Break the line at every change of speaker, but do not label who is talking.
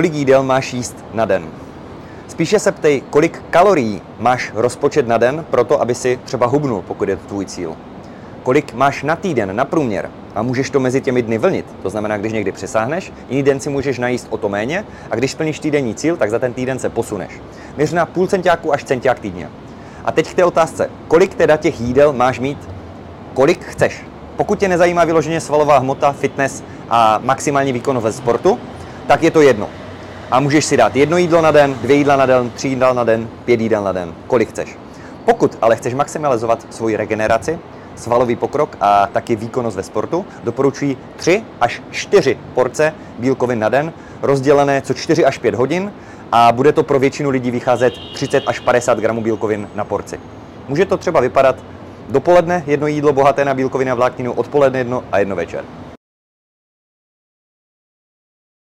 Kolik jídel máš jíst na den? Spíše se ptej, kolik kalorií máš rozpočet na den pro to, aby si třeba hubnul, pokud je to tvůj cíl. Kolik máš na týden, na průměr a můžeš to mezi těmi dny vlnit. To znamená, když někdy přesáhneš, jiný den si můžeš najíst o to méně a když splníš týdenní cíl, tak za ten týden se posuneš. Měř na půl centiáku až centiák týdně. A teď k té otázce, kolik teda těch jídel máš mít, kolik chceš. Pokud tě nezajímá vyloženě svalová hmota, fitness a maximální výkonnost ve sportu, tak je to jedno a můžeš si dát jedno jídlo na den, dvě jídla na den, tři jídla na den, pět jídel na den, kolik chceš. Pokud ale chceš maximalizovat svoji regeneraci, svalový pokrok a taky výkonnost ve sportu, doporučuji 3 až 4 porce bílkovin na den, rozdělené co 4 až 5 hodin a bude to pro většinu lidí vycházet 30 až 50 gramů bílkovin na porci. Může to třeba vypadat dopoledne jedno jídlo bohaté na bílkoviny a vlákninu, odpoledne jedno a jedno večer.